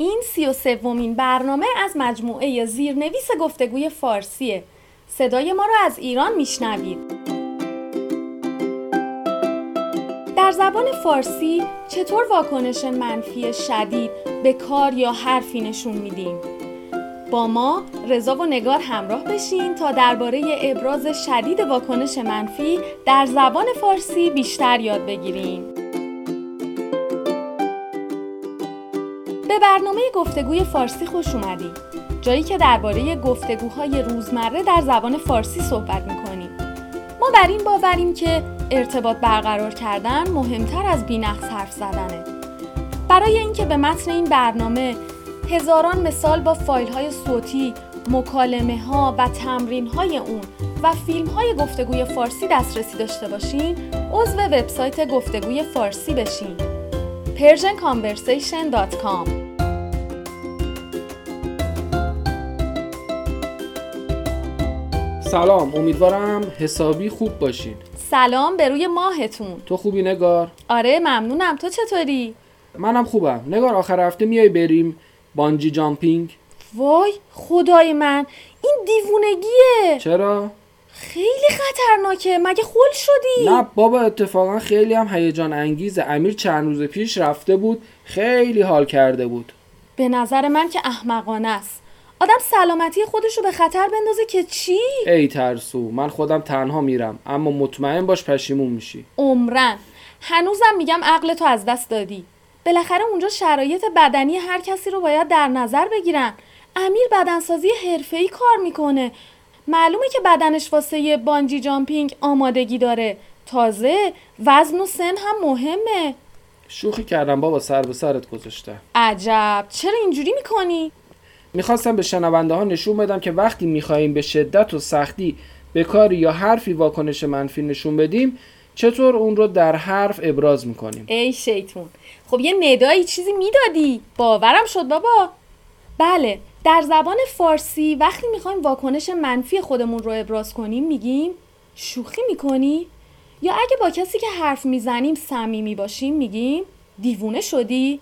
این سی و سومین برنامه از مجموعه زیرنویس گفتگوی فارسیه صدای ما را از ایران میشنوید در زبان فارسی چطور واکنش منفی شدید به کار یا حرفی نشون میدیم؟ با ما رضا و نگار همراه بشین تا درباره ابراز شدید واکنش منفی در زبان فارسی بیشتر یاد بگیریم. به برنامه گفتگوی فارسی خوش اومدید. جایی که درباره گفتگوهای روزمره در زبان فارسی صحبت می‌کنیم. ما بر این باوریم که ارتباط برقرار کردن مهمتر از بینقص حرف زدنه. برای اینکه به متن این برنامه هزاران مثال با فایل های صوتی، مکالمه ها و تمرین های اون و فیلم های گفتگوی فارسی دسترسی داشته باشین عضو وبسایت گفتگوی فارسی بشین persianconversation.com سلام امیدوارم حسابی خوب باشین. سلام به روی ماهتون. تو خوبی نگار؟ آره ممنونم. تو چطوری؟ منم خوبم. نگار آخر هفته میای بریم بانجی جامپینگ؟ وای خدای من. این دیوونگیه. چرا؟ خیلی خطرناکه. مگه خول شدی؟ نه بابا اتفاقا خیلی هم هیجان انگیزه امیر چند روز پیش رفته بود خیلی حال کرده بود. به نظر من که احمقانه است. آدم سلامتی خودش رو به خطر بندازه که چی؟ ای ترسو من خودم تنها میرم اما مطمئن باش پشیمون میشی. عمرن. هنوزم میگم عقل تو از دست دادی. بالاخره اونجا شرایط بدنی هر کسی رو باید در نظر بگیرن. امیر بدنسازی حرفه‌ای کار می‌کنه. معلومه که بدنش واسه بانجی جامپینگ آمادگی داره. تازه وزن و سن هم مهمه. شوخی کردم بابا سر به سرت گذاشتم. عجب. چرا اینجوری می‌کنی؟ می‌خواستم به شنونده ها نشون بدم که وقتی میخواییم به شدت و سختی به کاری یا حرفی واکنش منفی نشون بدیم چطور اون رو در حرف ابراز می‌کنیم؟ ای شیطون. خب یه ندایی چیزی می‌دادی؟ باورم شد بابا. بله در زبان فارسی وقتی می‌خوایم واکنش منفی خودمون رو ابراز کنیم میگیم شوخی می‌کنی؟ یا اگه با کسی که حرف می‌زنیم صمیمی باشیم میگیم دیوونه شدی؟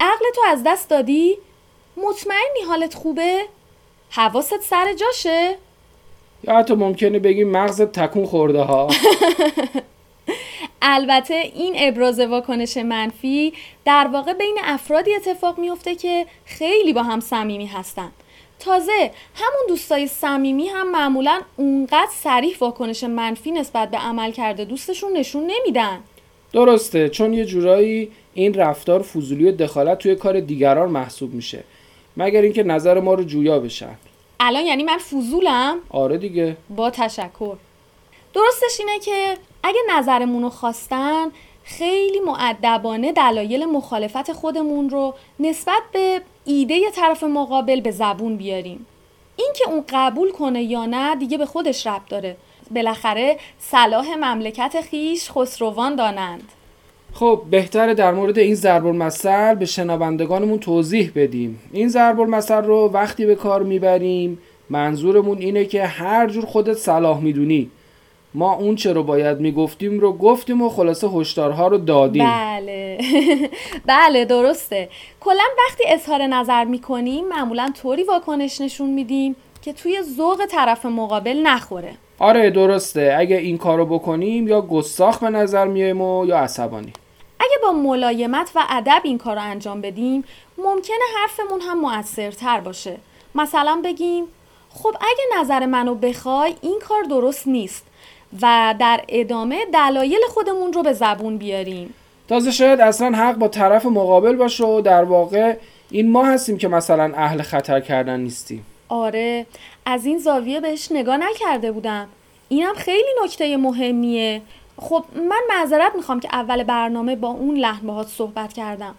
عقل تو از دست دادی؟ مطمئنی حالت خوبه؟ حواست سر جاشه؟ یا حتی ممکنه بگیم مغزت تکون خورده ها. البته این ابراز واکنش منفی در واقع بین افرادی اتفاق میفته که خیلی با هم صمیمی هستن. تازه همون دوستای صمیمی هم معمولا اونقدر سریح واکنش منفی نسبت به عمل کرده دوستشون نشون نمیدن. درسته چون یه جورایی این رفتار فضولی و دخالت توی کار دیگران محسوب میشه. مگر اینکه نظر ما رو جویا بشن. الان یعنی من فضولم؟ آره دیگه. با تشکر. درستش اینه که اگه نظرمون رو خواستن خیلی معدبانه دلایل مخالفت خودمون رو نسبت به ایده طرف مقابل به زبون بیاریم. اینکه اون قبول کنه یا نه دیگه به خودش ربط داره. بالاخره صلاح مملکت خیش خسروان دانند. خب بهتره در مورد این ضرب المثل به شنوندگانمون توضیح بدیم. این ضرب المثل رو وقتی به کار می‌بریم منظورمون اینه که هر جور خودت صلاح می‌دونی. ما اون چه رو باید می‌گفتیم رو گفتیم و خلاصه هشدارها رو دادیم. بله. بله درسته. کلا وقتی اظهار نظر می‌کنیم معمولا طوری واکنش نشون میدیم که توی ذوق طرف مقابل نخوره. آره درسته. اگه این کارو بکنیم یا گستاخ به نظر میایم و یا عصبانی. اگه با ملایمت و ادب این کار رو انجام بدیم ممکنه حرفمون هم موثرتر باشه. مثلا بگیم خب اگه نظر منو بخوای این کار درست نیست و در ادامه دلایل خودمون رو به زبون بیاریم. تازه شاید اصلا حق با طرف مقابل باشه و در واقع این ما هستیم که مثلا اهل خطر کردن نیستیم. آره. از این زاویه بهش نگاه نکرده بودم. اینم خیلی نکته مهمیه. خب من معذرت می‌خوام که اول برنامه با اون لحن باهات صحبت کردم.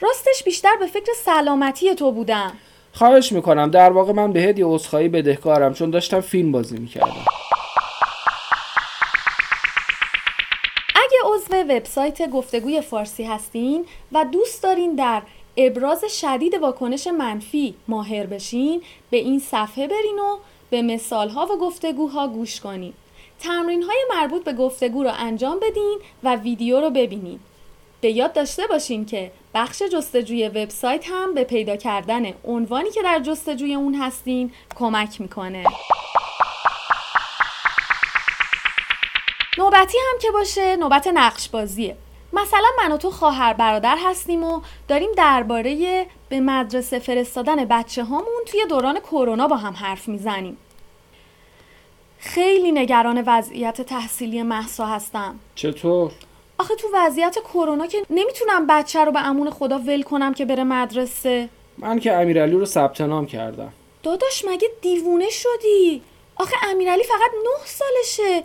راستش بیشتر به فکر سلامتی تو بودم. خواهش می‌کنم. در واقع من بهت یه عذرخواهی بدهکارم چون داشتم فیلم بازی می‌کردم. اگه عضو وبسایت گفتگوی فارسی هستین و دوست دارین در ابراز شدید واکنش منفی ماهر بشین به این صفحه برین و به مثالها و گفتگوها گوش کنین. تمرین های مربوط به گفتگو رو انجام بدین و ویدیو رو ببینین. به یاد داشته باشین که بخش جستجوی وبسایت هم به پیدا کردن عنوانی که در جستجوی اون هستین کمک می‌کنه. نوبتی هم که باشه نوبت نقش بازیه مثلا من و تو خواهر برادر هستیم و داریم درباره به مدرسه فرستادن بچه هامون توی دوران کرونا با هم حرف می‌زنیم. خیلی نگران وضعیت تحصیلی محسا هستم. چطور؟ آخه تو وضعیت کرونا که نمی‌تونم بچه رو به امون خدا ول کنم که بره مدرسه. من که امیرعلی رو ثبت نام کردم. داداش مگه دیوونه شدی؟ آخه امیرعلی فقط نه سالشه.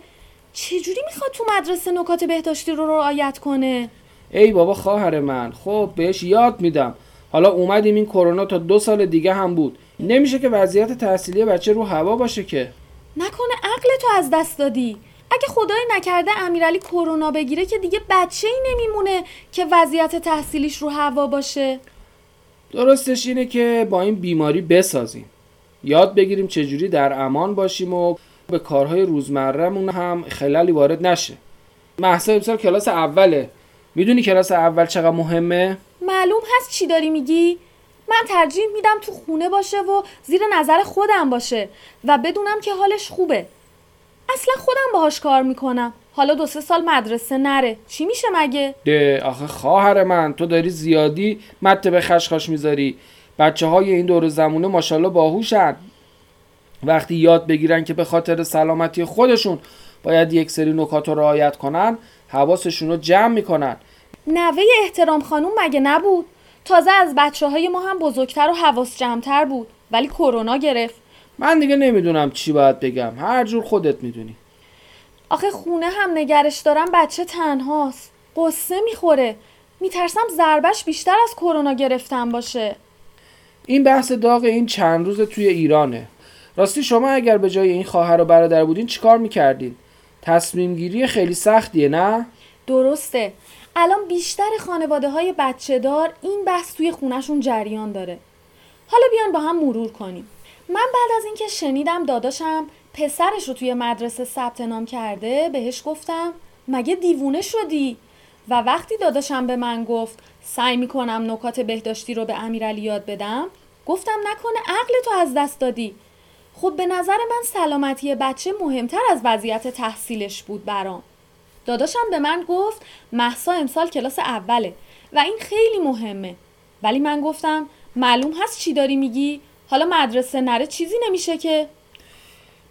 چجوری می‌خواد تو مدرسه نکات بهداشتی رو رعایت کنه؟ ای بابا خواهر من خب بهش یاد میدم. حالا اومدیم این کرونا تا دو سال دیگه هم بود. نمیشه که وضعیت تحصیلی بچه رو هوا باشه که. نکنه عقل تو از دست دادی. اگه خدای نکرده امیرعلی کرونا بگیره که دیگه بچه ای نمیمونه که وضعیت تحصیلیش رو هوا باشه. درستش اینه که با این بیماری بسازیم. یاد بگیریم چجوری در امان باشیم و به کارهای روزمرهمون هم خلالی وارد نشه. محسا امسال کلاس اوله. می‌دونی کلاس اول چقدر مهمه؟ معلوم هست چی داری میگی؟ من ترجیح میدم تو خونه باشه و زیر نظر خودم باشه و بدونم که حالش خوبه. اصلا خودم باهاش کار می‌کنم. حالا دو سه سال مدرسه نره. چی میشه مگه؟ ده آخه خواهر من تو داری زیادی مته به خشخاش می‌ذاری. بچه های این دور زمونه ماشاءالله باهوشن. وقتی یاد بگیرن که به خاطر سلامتی خودشون باید یک سری نکات رو رعایت کنن حواسشون رو جمع می‌کنن. نوه احترام خانوم مگه نبود؟ تازه از بچه های ما هم بزرگتر و حواس جمعتر بود ولی کرونا گرفت. من دیگه نمی‌دونم چی باید بگم. هر جور خودت می‌دونی. آخه خونه هم نگرش دارم بچه تنهاست. قصه می‌خوره. میترسم ضربش بیشتر از کرونا گرفتن باشه. این بحث داغ این چند روز توی ایرانه. راستی شما اگر به جای این خواهر و برادر بودین چیکار می‌کردین؟ تصمیم گیری خیلی سختیه نه؟ درسته. الان بیشتر خانواده های بچه دار این بحث توی خونشون جریان داره. حالا بیان با هم مرور کنیم. من بعد از اینکه شنیدم داداشم پسرش رو توی مدرسه ثبت نام کرده بهش گفتم مگه دیوونه شدی؟ و وقتی داداشم به من گفت سعی می‌کنم نکات بهداشتی رو به امیرعلی یاد بدم گفتم نکنه عقل تو از دست دادی. خب به نظر من سلامتی بچه مهمتر از وضعیت تحصیلش بود برام. داداشم به من گفت محسا امسال کلاس اوله و این خیلی مهمه. ولی من گفتم معلوم هست چی داری میگی؟ حالا مدرسه نره چیزی نمیشه که.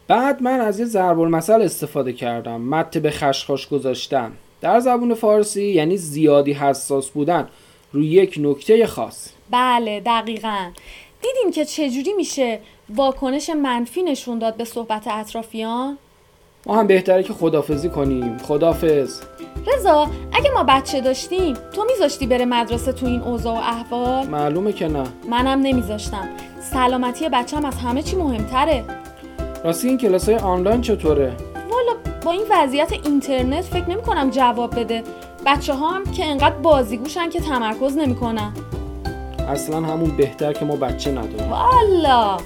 بعد من از یه ضرب المثل استفاده کردم مت به خشخاش گذاشتن. در زبون فارسی یعنی زیادی حساس بودن روی یک نکته خاص. بله دقیقا. دیدیم که چجوری میشه واکنش منفی نشون داد به صحبت اطرافیان؟ ما هم بهتره که خدافزی کنیم. خدافز رضا اگه ما بچه داشتیم تو میذاشتی بره مدرسه تو این اوضاع و احوال؟ معلومه که نه. منم نمیذاشتم. سلامتی بچم از همه چی مهمتره. راستی این کلاس های آنلاین چطوره؟ والا با این وضعیت اینترنت فکر نمی کنم جواب بده. بچه ها هم که انقدر بازیگوشن که تمرکز نمی‌کنن. اصلا همون بهتر که ما بچه نداریم. والا!